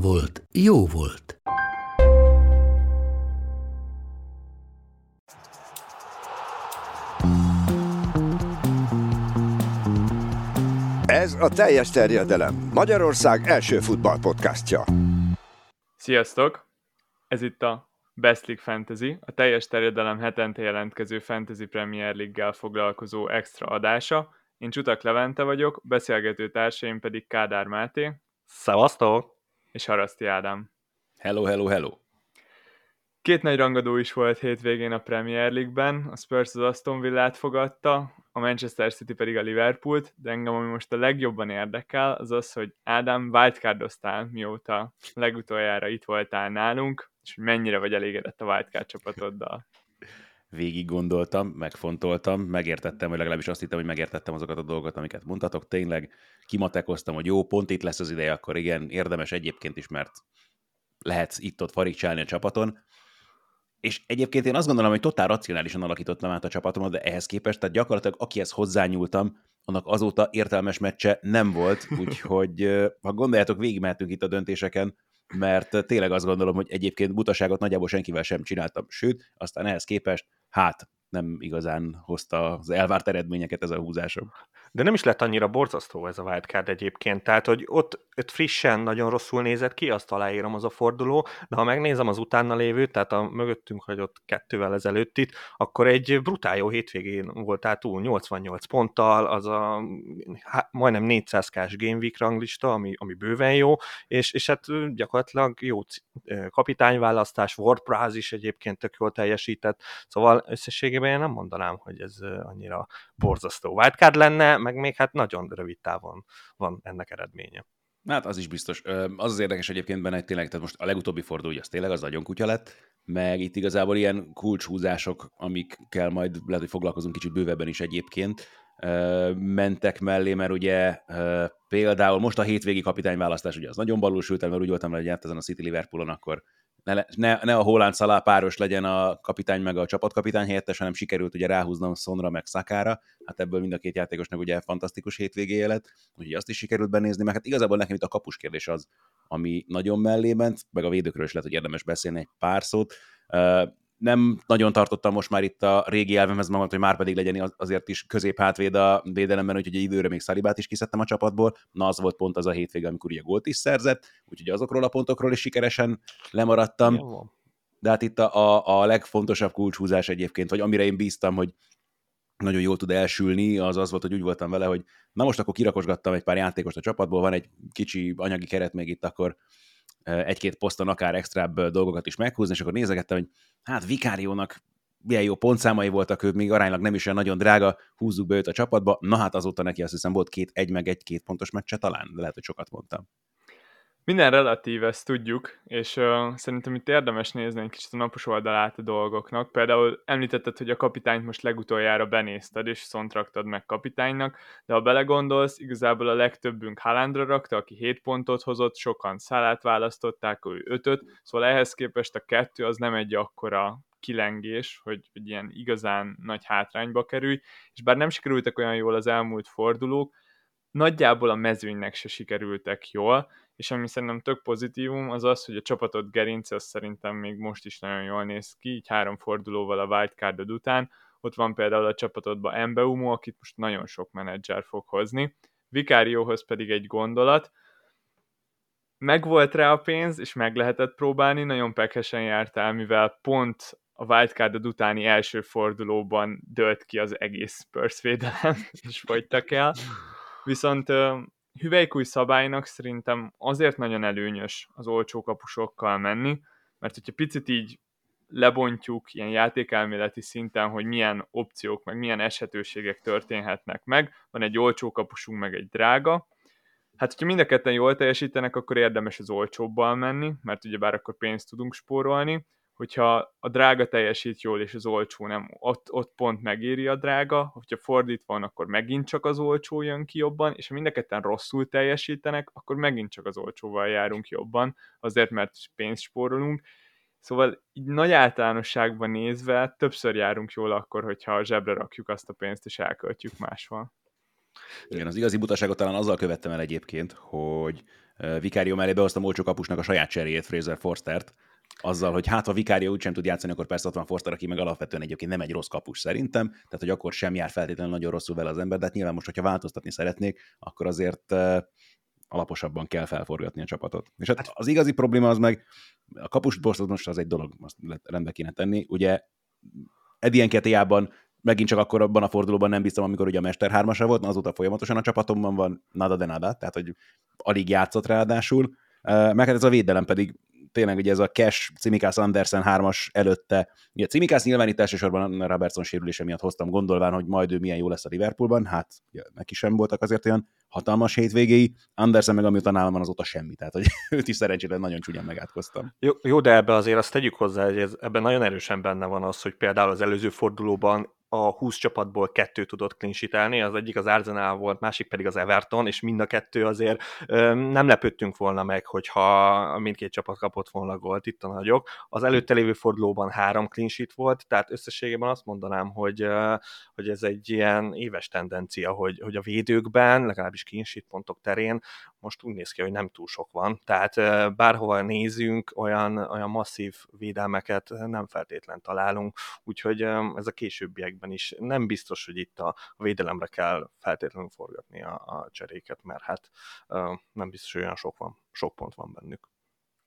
volt, jó volt. Ez a teljes terjedelem. Magyarország első futballpodcastja. Sziasztok! Ez itt a Best League Fantasy, a teljes terjedelem hetente jelentkező Fantasy Premier League-gel foglalkozó extra adása. Én Csutak Levente vagyok, beszélgető társaim pedig Kádár Máté. Szevasztok! És Haraszti Ádám. Hello, hello, hello! Két nagy rangadó is volt hétvégén a Premier League-ben, a Spurs az Aston Villát fogadta, a Manchester City pedig a Liverpoolt, de engem ami most a legjobban érdekel, az az, hogy Ádám wildcardoztál, mióta legutoljára itt voltál nálunk, és hogy mennyire vagy elégedett a wildcard csapatoddal. Végig gondoltam, megfontoltam, megértettem, vagy legalábbis azt hittem, hogy megértettem azokat a dolgokat, amiket mondtatok. Tényleg kimatekoztam, hogy jó, pont itt lesz az ideje, akkor igen, érdemes egyébként is, mert lehet itt-ott farigcsálni a csapaton. És egyébként én azt gondolom, hogy totál racionálisan alakítottam át a csapatomat, de ehhez képest, tehát gyakorlatilag akihez hozzányúltam, annak azóta értelmes meccse nem volt, úgyhogy ha gondoljátok, végigmehetünk itt a döntéseken, mert tényleg azt gondolom, hogy egyébként butaságot nagyjából senkivel sem csináltam, sőt, aztán ehhez képest, hát nem igazán hozta az elvárt eredményeket ez a húzásom. De nem is lett annyira borzasztó ez a wildcard egyébként, tehát hogy ott, ott frissen nagyon rosszul nézett ki, azt aláírom az a forduló, de ha megnézem az utána lévőt, tehát a mögöttünk hagyott kettővel ezelőtt itt, akkor egy brutál jó hétvégén voltál túl, 88 ponttal, az a há, majdnem 400 kás Game Week ranglista, ami, ami bőven jó, és, és hát gyakorlatilag jó kapitányválasztás, WordPress is egyébként tök jól teljesített, szóval összességében én nem mondanám, hogy ez annyira borzasztó wildcard lenne, meg még hát nagyon rövid távon van ennek eredménye. Hát az is biztos. Az az érdekes egyébként benne, hogy tényleg, tehát most a legutóbbi forduló, az tényleg az nagyon kutya lett, meg itt igazából ilyen kulcshúzások, amikkel majd lehet, hogy foglalkozunk kicsit bővebben is egyébként, mentek mellé, mert ugye például most a hétvégi kapitányválasztás, ugye az nagyon balul mert úgy voltam, hogy ezen a City Liverpoolon, akkor ne, ne, a Holland Szalá páros legyen a kapitány meg a csapatkapitány helyettes, hanem sikerült ugye ráhúznom Sonra meg Szakára, hát ebből mind a két játékosnak ugye fantasztikus hétvégéje lett, úgyhogy azt is sikerült benézni, meg hát igazából nekem itt a kapus kérdés az, ami nagyon mellé ment, meg a védőkről is lehet, hogy érdemes beszélni egy pár szót nem nagyon tartottam most már itt a régi elvemhez magam, hogy már pedig legyen azért is középhátvéd a védelemben, úgyhogy egy időre még Szalibát is kiszedtem a csapatból. Na, az volt pont az a hétvége, amikor ugye gólt is szerzett, úgyhogy azokról a pontokról is sikeresen lemaradtam. Jó. De hát itt a, a, a legfontosabb kulcshúzás egyébként, vagy amire én bíztam, hogy nagyon jól tud elsülni, az az volt, hogy úgy voltam vele, hogy na most akkor kirakosgattam egy pár játékost a csapatból, van egy kicsi anyagi keret még itt, akkor egy-két poszton akár extrább dolgokat is meghúzni, és akkor nézegettem, hogy hát Vikáriónak milyen jó pontszámai voltak, ők még aránylag nem is olyan nagyon drága, húzzuk be őt a csapatba, na hát azóta neki azt hiszem volt két egy meg egy-két pontos meccse talán, lehet, hogy sokat mondtam. Minden relatív, ezt tudjuk, és uh, szerintem itt érdemes nézni egy kicsit a napos oldalát a dolgoknak. Például említetted, hogy a kapitányt most legutoljára benézted, és szontraktad meg kapitánynak, de ha belegondolsz, igazából a legtöbbünk Haalandra rakta, aki 7 pontot hozott, sokan szálát választották, ő 5 szóval ehhez képest a kettő az nem egy akkora kilengés, hogy, hogy ilyen igazán nagy hátrányba kerülj, és bár nem sikerültek olyan jól az elmúlt fordulók, nagyjából a mezőnynek se sikerültek jól, és ami szerintem tök pozitívum, az az, hogy a csapatot gerince az szerintem még most is nagyon jól néz ki, így három fordulóval a wildcardod után, ott van például a csapatodban Embeumo, akit most nagyon sok menedzser fog hozni, Vikárióhoz pedig egy gondolat, megvolt rá a pénz, és meg lehetett próbálni, nagyon pekesen jártál, mivel pont a wildcardod utáni első fordulóban dölt ki az egész Spurs védelem, és fogytak el. Viszont hüvelykúj szabálynak szerintem azért nagyon előnyös az olcsó kapusokkal menni, mert hogyha picit így lebontjuk ilyen játékelméleti szinten, hogy milyen opciók, meg milyen eshetőségek történhetnek meg. Van egy olcsó kapusunk, meg egy drága. Hát, hogyha mind a ketten jól teljesítenek, akkor érdemes az olcsóbbal menni, mert ugyebár akkor pénzt tudunk spórolni. Hogyha a drága teljesít jól, és az olcsó nem, ott, ott pont megéri a drága, hogyha fordítva van, akkor megint csak az olcsó jön ki jobban, és ha mind a ketten rosszul teljesítenek, akkor megint csak az olcsóval járunk jobban, azért, mert pénzt spórolunk, Szóval így nagy általánosságban nézve többször járunk jól akkor, hogyha a zsebre rakjuk azt a pénzt, és elköltjük máshol. Igen, az igazi butaságot talán azzal követtem el egyébként, hogy Vikárió mellé behoztam olcsó kapusnak a saját cseréjét, Fraser Forstert, azzal, hogy hát ha Vikárió úgysem tud játszani, akkor persze ott van Forster, aki meg alapvetően egyébként nem egy rossz kapus szerintem, tehát hogy akkor sem jár feltétlenül nagyon rosszul vele az ember, de hát nyilván most, hogyha változtatni szeretnék, akkor azért alaposabban kell felforgatni a csapatot. És hát az igazi probléma az meg, a kapust most az egy dolog, azt rendbe kéne tenni. Ugye Edien Ketiában megint csak akkor abban a fordulóban nem biztos, amikor ugye a Mester 3 volt, azóta folyamatosan a csapatomban van nada de nada, tehát hogy alig játszott ráadásul. Meg hát ez a védelem pedig tényleg ugye ez a Cash, Cimikász Andersen hármas előtte. Ugye Cimikász nyilván itt elsősorban Robertson sérülése miatt hoztam gondolván, hogy majd ő milyen jó lesz a Liverpoolban, hát ugye, neki sem voltak azért olyan hatalmas hétvégéi, Andersen meg amióta nálam van azóta semmi, tehát hogy őt is szerencsére nagyon csúnyán megátkoztam. Jó, jó, de ebbe azért azt tegyük hozzá, hogy ez, ebben nagyon erősen benne van az, hogy például az előző fordulóban a 20 csapatból kettő tudott klinsitelni, az egyik az Arsenal volt, másik pedig az Everton, és mind a kettő azért nem lepődtünk volna meg, hogyha mindkét csapat kapott volna gólt, itt a nagyok. Az előtte lévő fordulóban három clean volt, tehát összességében azt mondanám, hogy, hogy ez egy ilyen éves tendencia, hogy, hogy a védőkben, legalábbis clean pontok terén most úgy néz ki, hogy nem túl sok van, tehát bárhova nézünk, olyan, olyan masszív védelmeket nem feltétlen találunk, úgyhogy ez a későbbiekben is nem biztos, hogy itt a védelemre kell feltétlenül forgatni a, a cseréket, mert hát nem biztos, hogy olyan sok van, sok pont van bennük.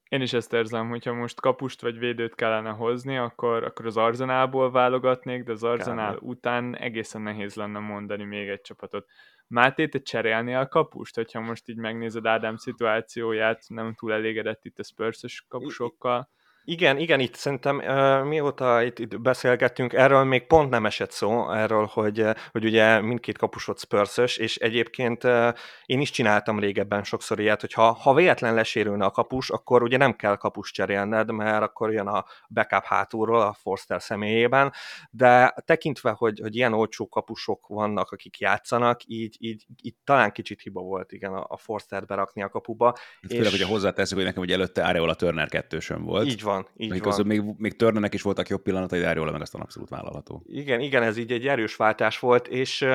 Én is ezt érzem, hogyha most kapust vagy védőt kellene hozni, akkor, akkor az Arzenálból válogatnék, de az Arzenál után egészen nehéz lenne mondani még egy csapatot. Máté, te cserélni a kapust, hogyha most így megnézed Ádám szituációját, nem túl elégedett itt a spurs kapusokkal? Igen, igen, itt szerintem uh, mióta itt, itt beszélgettünk, erről még pont nem esett szó, erről, hogy, hogy ugye mindkét kapusot spurs és egyébként uh, én is csináltam régebben sokszor ilyet, hogy ha, ha véletlen lesérülne a kapus, akkor ugye nem kell kapus cserélned, mert akkor jön a backup hátulról a Forster személyében, de tekintve, hogy, hogy ilyen olcsó kapusok vannak, akik játszanak, így, így, így talán kicsit hiba volt, igen, a, a Forstert berakni a kapuba. Hát főleg, és... hogyha hozzáteszünk, hogy nekem hogy előtte Areola Turner kettősön volt. Így van, így még van. még, még Turnernek is voltak jobb pillanatai, de Areola meg aztán abszolút vállalható. Igen, igen, ez így egy erős váltás volt, és,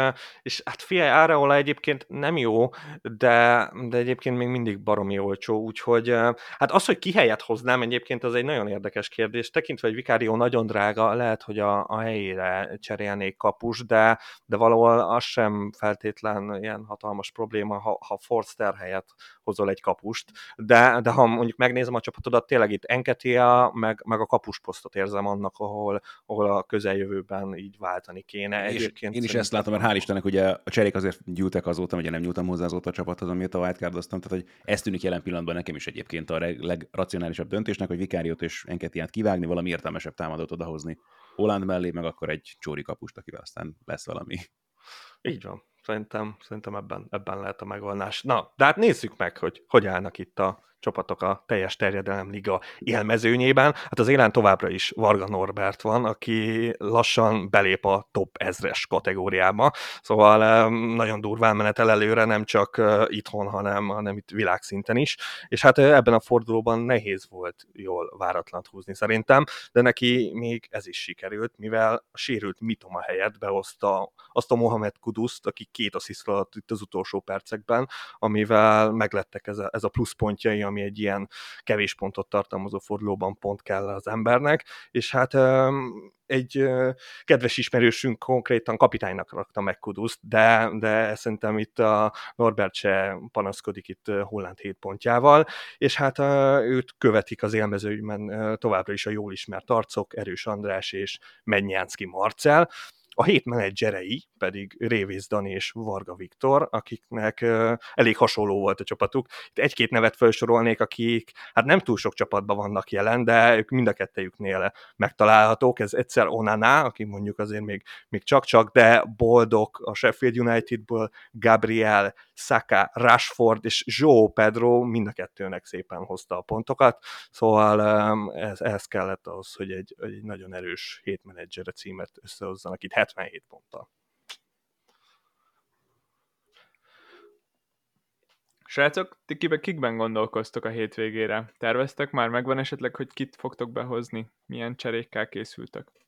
és hát figyelj, Areola egyébként nem jó, de, de egyébként még mindig baromi olcsó, úgyhogy hát az, hogy ki helyet hoznám egyébként, az egy nagyon érdekes kérdés. Tekintve, hogy Vikárió nagyon drága, lehet, hogy a, a helyére cserélnék kapus, de, de valahol az sem feltétlen ilyen hatalmas probléma, ha, ha Forster helyett hozol egy kapust, de, de ha mondjuk megnézem a csapatodat, tényleg itt Enketia, meg, meg a kapusposztot érzem annak, ahol, ahol a közeljövőben így váltani kéne. Egyébként én is ezt látom, mert hál' Istennek ugye a cserék azért gyűltek azóta, ugye nem nyúltam hozzá azóta a csapathoz, amit a wildcardoztam, tehát hogy ez tűnik jelen pillanatban nekem is egyébként a legracionálisabb döntésnek, hogy Vikáriót és Enketiát kivágni, valami értelmesebb támadót odahozni Holland mellé, meg akkor egy csóri kapust, akivel aztán lesz valami. Így van. Szerintem, szerintem ebben, ebben lehet a megoldás. Na, de hát nézzük meg, hogy hogy állnak itt a csapatok a teljes terjedelem liga élmezőnyében. Hát az élen továbbra is Varga Norbert van, aki lassan belép a top ezres kategóriába, szóval nagyon durván menetel előre, nem csak itthon, hanem, hanem itt világszinten is, és hát ebben a fordulóban nehéz volt jól váratlant húzni szerintem, de neki még ez is sikerült, mivel a sérült Mitoma helyett behozta azt a Mohamed Kuduszt, aki két assziszt itt az utolsó percekben, amivel meglettek ez a, ez a pluszpontjai, ami egy ilyen kevés pontot tartalmazó fordulóban pont kell az embernek, és hát egy kedves ismerősünk konkrétan kapitánynak rakta meg Kuduszt, de, de szerintem itt a Norbert se panaszkodik itt Holland 7 pontjával, és hát őt követik az élmezőjében továbbra is a jól ismert arcok, Erős András és Mennyánszki Marcel, a hét menedzserei pedig Révész Dani és Varga Viktor, akiknek elég hasonló volt a csapatuk. Itt egy-két nevet felsorolnék, akik hát nem túl sok csapatban vannak jelen, de ők mind a kettejüknél megtalálhatók. Ez egyszer Onana, aki mondjuk azért még, még csak-csak, de Boldog a Sheffield Unitedből, Gabriel, Saka, Rashford és Joe Pedro mind a kettőnek szépen hozta a pontokat, szóval ez, ez kellett ahhoz, hogy egy, egy nagyon erős hétmenedzsere címet összehozzanak itt 77 ponttal. Srácok, ti kibe, kikben gondolkoztok a hétvégére? Terveztek már? Megvan esetleg, hogy kit fogtok behozni? Milyen cserékkel készültek?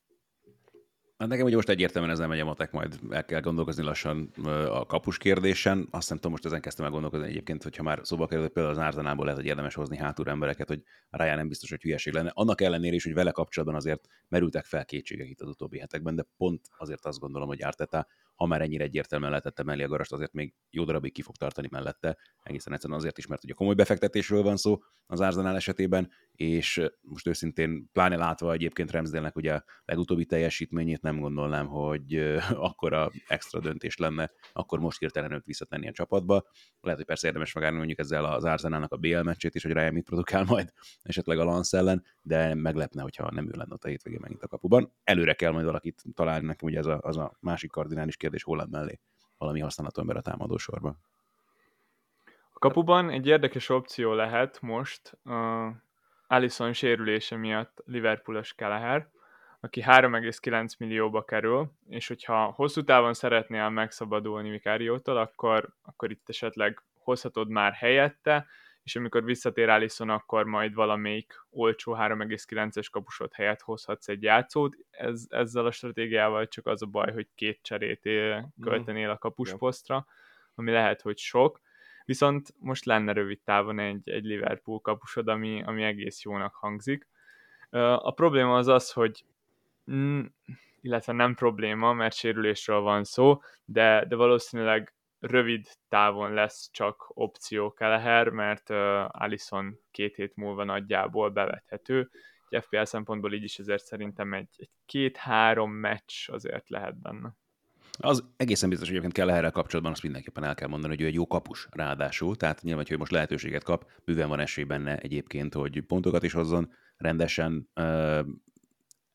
Hát nekem ugye most egyértelműen ez nem megy a matek, majd el kell gondolkozni lassan a kapus kérdésen. Azt nem tudom, most ezen kezdtem el gondolkozni egyébként, hogyha már szóba került, például az Árzanából lehet, hogy érdemes hozni hátúr embereket, hogy Ryan nem biztos, hogy hülyeség lenne. Annak ellenére is, hogy vele kapcsolatban azért merültek fel kétségek itt az utóbbi hetekben, de pont azért azt gondolom, hogy Árteta ha már ennyire egyértelműen lehetette mellé a garast, azért még jó darabig ki fog tartani mellette, egészen egyszerűen azért is, mert ugye komoly befektetésről van szó az Arsenal esetében, és most őszintén, pláne látva egyébként Remsdale-nek ugye a legutóbbi teljesítményét nem gondolnám, hogy akkora extra döntés lenne, akkor most hirtelen őt visszatenni a csapatba. Lehet, hogy persze érdemes megállni mondjuk ezzel az Arsenalnak a BL meccsét is, hogy Ryan mit produkál majd esetleg a Lance ellen, de meglepne, hogyha nem ő lenne ott a hétvégén megint a kapuban. Előre kell majd valakit találni, nekem ugye ez a, az a másik kardinális kérdés Holland mellé valami használható ember a támadó sorban. A kapuban egy érdekes opció lehet most uh, Allison sérülése miatt Liverpoolos Keleher, aki 3,9 millióba kerül, és hogyha hosszú távon szeretnél megszabadulni Vikáriótól, akkor, akkor itt esetleg hozhatod már helyette, és amikor visszatér Allison, akkor majd valamelyik olcsó 3,9-es kapusod helyett hozhatsz egy játszót. Ez, ezzel a stratégiával csak az a baj, hogy két cserét él, költenél a kapusposztra, ami lehet, hogy sok. Viszont most lenne rövid távon egy, egy Liverpool kapusod, ami, ami egész jónak hangzik. A probléma az az, hogy illetve nem probléma, mert sérülésről van szó, de, de valószínűleg rövid távon lesz csak opció Keleher, mert uh, Allison két hét múlva nagyjából bevethető. Egy FPL szempontból így is ezért szerintem egy, egy két-három meccs azért lehet benne. Az egészen biztos, hogy egyébként kell erre kapcsolatban, azt mindenképpen el kell mondani, hogy ő egy jó kapus ráadásul, tehát nyilván, hogy most lehetőséget kap, bőven van esély benne egyébként, hogy pontokat is hozzon rendesen,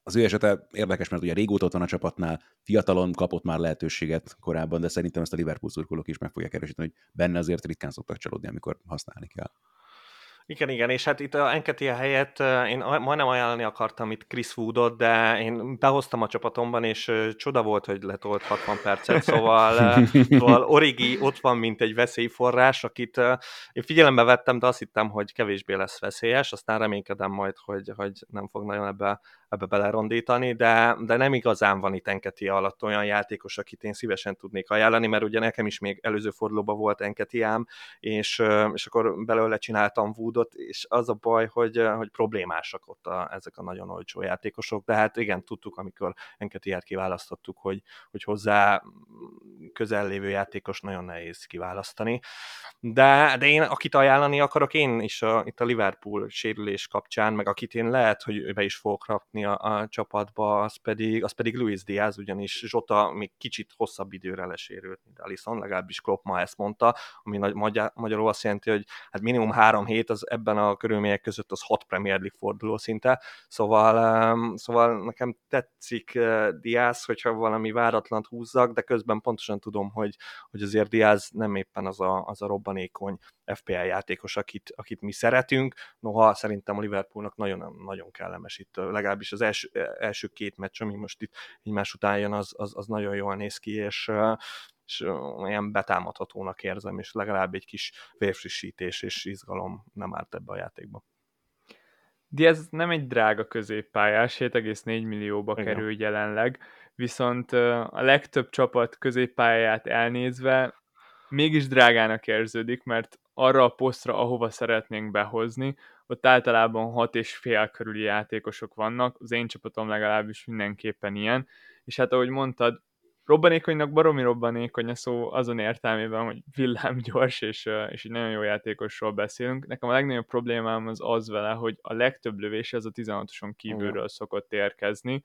az ő esete érdekes, mert ugye régóta ott van a csapatnál, fiatalon kapott már lehetőséget korábban, de szerintem ezt a Liverpool szurkolók is meg fogják erősíteni, hogy benne azért ritkán szoktak csalódni, amikor használni kell. Igen, igen, és hát itt a Enketia helyett én majdnem ajánlani akartam itt Chris Woodot, de én behoztam a csapatomban, és csoda volt, hogy letolt 60 percet, szóval, szóval Origi ott van, mint egy veszélyforrás, akit én figyelembe vettem, de azt hittem, hogy kevésbé lesz veszélyes, aztán reménykedem majd, hogy, hogy nem fog nagyon ebbe ebbe belerondítani, de, de nem igazán van itt Enketi alatt olyan játékos, akit én szívesen tudnék ajánlani, mert ugye nekem is még előző fordulóban volt Enketiám, és, és akkor belőle csináltam Woodot, és az a baj, hogy, hogy problémásak ott a, ezek a nagyon olcsó játékosok, de hát igen, tudtuk, amikor Enketiát kiválasztottuk, hogy, hogy hozzá közel lévő játékos nagyon nehéz kiválasztani. De, de én, akit ajánlani akarok, én is a, itt a Liverpool sérülés kapcsán, meg akit én lehet, hogy be is fogok rakni a, a csapatba, az pedig, az pedig Luis Diaz, ugyanis Zsota még kicsit hosszabb időre lesérült, mint Alisson, legalábbis Klopp ma ezt mondta, ami nagy, magyar, magyarul azt jelenti, hogy hát minimum három hét az ebben a körülmények között az hat Premier League forduló szinte, szóval, um, szóval nekem tetszik uh, Diaz, hogyha valami váratlant húzzak, de közben pontosan tudom, hogy, hogy azért Diaz nem éppen az a, az a robbanékony FPL játékos, akit, akit mi szeretünk, noha szerintem a Liverpoolnak nagyon, nagyon kellemes itt, legalábbis az első, első két meccs, ami most itt egymás után jön, az, az, az nagyon jól néz ki, és, és olyan betámadhatónak érzem, és legalább egy kis vérfrissítés és izgalom nem árt ebbe a játékba. De ez nem egy drága középpályás, 7,4 millióba Igen. kerül jelenleg, viszont a legtöbb csapat középpályáját elnézve mégis drágának érződik, mert arra a posztra, ahova szeretnénk behozni, ott általában hat és fél körüli játékosok vannak, az én csapatom legalábbis mindenképpen ilyen, és hát ahogy mondtad, robbanékonynak baromi robbanékony a szó azon értelmében, hogy villám gyors, és, és egy nagyon jó játékosról beszélünk. Nekem a legnagyobb problémám az az vele, hogy a legtöbb lövés az a 16-oson kívülről szokott érkezni,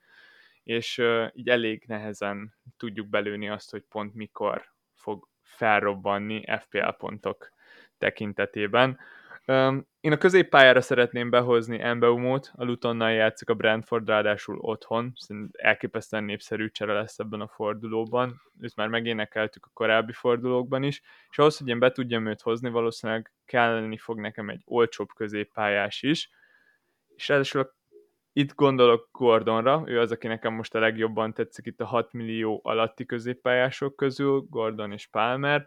és így elég nehezen tudjuk belőni azt, hogy pont mikor fog felrobbanni FPL pontok tekintetében. Én a középpályára szeretném behozni Embeumot, a Lutonnal játszik a Brentford, ráadásul otthon, szerintem elképesztően népszerű csere lesz ebben a fordulóban, őt már megénekeltük a korábbi fordulókban is, és ahhoz, hogy én be tudjam őt hozni, valószínűleg kelleni fog nekem egy olcsóbb középpályás is, és ráadásul itt gondolok Gordonra, ő az, aki nekem most a legjobban tetszik itt a 6 millió alatti középpályások közül, Gordon és Palmer,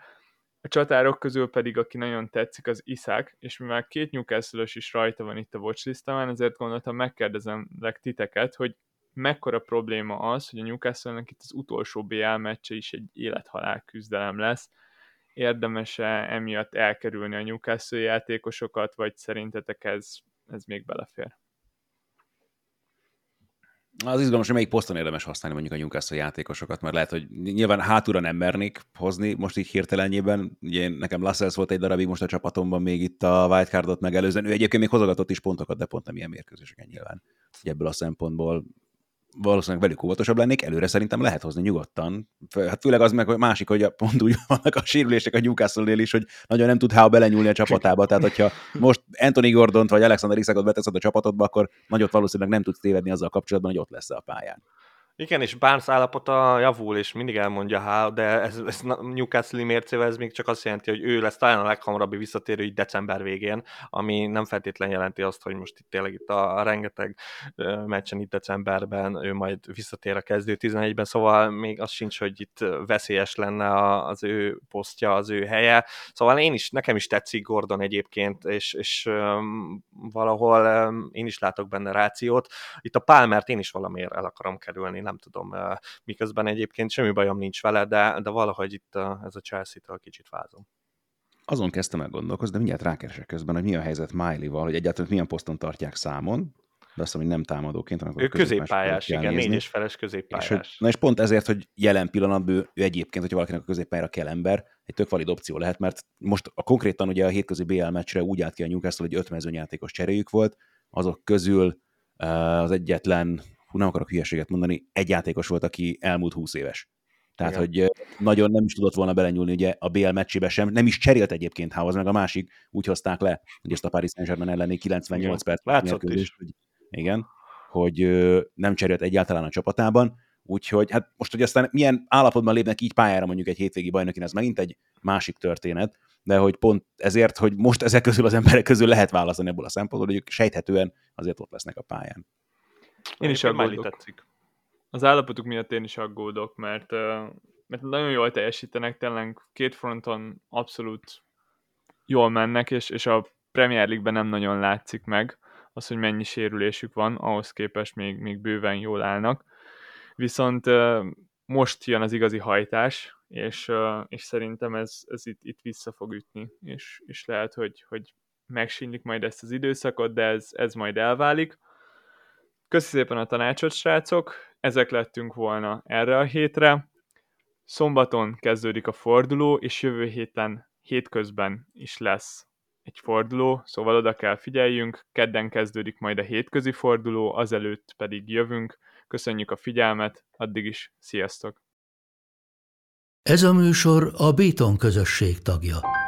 a csatárok közül pedig, aki nagyon tetszik, az Iszák, és mivel két newcastle is rajta van itt a watchlistamán, ezért gondoltam megkérdezem titeket, hogy mekkora probléma az, hogy a newcastle itt az utolsó BL meccse is egy élethalál küzdelem lesz. Érdemes-e emiatt elkerülni a Newcastle játékosokat, vagy szerintetek ez, ez még belefér? Az izgalmas, hogy melyik poszton érdemes használni mondjuk a Newcastle játékosokat, mert lehet, hogy nyilván hátulra nem mernék hozni most így hirtelenjében. Ugye nekem Lascelles volt egy darabig most a csapatomban még itt a wildcardot megelőzően. Ő egyébként még hozogatott is pontokat, de pont nem ilyen mérkőzéseken nyilván. ebből a szempontból valószínűleg velük óvatosabb lennék, előre szerintem lehet hozni nyugodtan. Hát főleg az meg, hogy másik, hogy pont úgy vannak a sérülések a newcastle is, hogy nagyon nem tud Howe belenyúlni a csapatába, tehát hogyha most Anthony Gordont vagy Alexander Isakot beteszed a csapatodba, akkor nagyot valószínűleg nem tudsz tévedni azzal kapcsolatban, hogy ott lesz a pályán. Igen, és Barnes állapota javul, és mindig elmondja há, de ez, ez Newcastle mércével ez még csak azt jelenti, hogy ő lesz talán a leghamarabbi visszatérő így december végén, ami nem feltétlen jelenti azt, hogy most itt tényleg itt a, a rengeteg meccsen itt decemberben ő majd visszatér a kezdő 11-ben, szóval még az sincs, hogy itt veszélyes lenne az ő posztja, az ő helye. Szóval én is, nekem is tetszik Gordon egyébként, és, és valahol én is látok benne rációt. Itt a Palmert én is valamiért el akarom kerülni, nem tudom, miközben egyébként semmi bajom nincs vele, de, de valahogy itt a, ez a Chelsea-től kicsit vázom. Azon kezdtem el gondolkozni, de mindjárt rákeresek közben, hogy mi a helyzet Miley-val, hogy egyáltalán milyen poszton tartják számon, de azt mondom, hogy nem támadóként, hanem ő középpályás, igen, négy és feles középpályás. És, hogy, na és pont ezért, hogy jelen pillanatban ő, ő egyébként, hogyha valakinek a középpályára kell ember, egy tök valid opció lehet, mert most a konkrétan ugye a hétközi BL meccsre úgy állt ki a Newcastle, hogy öt mezőnyjátékos cseréjük volt, azok közül az egyetlen hú, nem akarok hülyeséget mondani, egy játékos volt, aki elmúlt 20 éves. Tehát, Igen. hogy nagyon nem is tudott volna belenyúlni ugye a BL meccsébe sem, nem is cserélt egyébként House, meg a másik úgy hozták le, hogy ezt a Paris Saint-Germain elleni 98 Igen. perc is. Hogy, igen, hogy nem cserélt egyáltalán a csapatában, úgyhogy hát most, hogy aztán milyen állapotban lépnek így pályára mondjuk egy hétvégi bajnokin, ez megint egy másik történet, de hogy pont ezért, hogy most ezek közül az emberek közül lehet választani ebből a szempontból, hogy ők sejthetően azért ott lesznek a pályán. Én is aggódok. Tetszik. Az állapotuk miatt én is aggódok, mert, mert nagyon jól teljesítenek, tényleg két fronton abszolút jól mennek, és, és a Premier League-ben nem nagyon látszik meg az, hogy mennyi sérülésük van, ahhoz képest még, még bőven jól állnak. Viszont most jön az igazi hajtás, és, és szerintem ez, ez itt, itt vissza fog ütni, és, és lehet, hogy, hogy megsínlik majd ezt az időszakot, de ez, ez majd elválik. Köszi szépen a tanácsot, srácok! Ezek lettünk volna erre a hétre. Szombaton kezdődik a forduló, és jövő héten hétközben is lesz egy forduló, szóval oda kell figyeljünk. Kedden kezdődik majd a hétközi forduló, azelőtt pedig jövünk. Köszönjük a figyelmet, addig is sziasztok! Ez a műsor a Béton közösség tagja.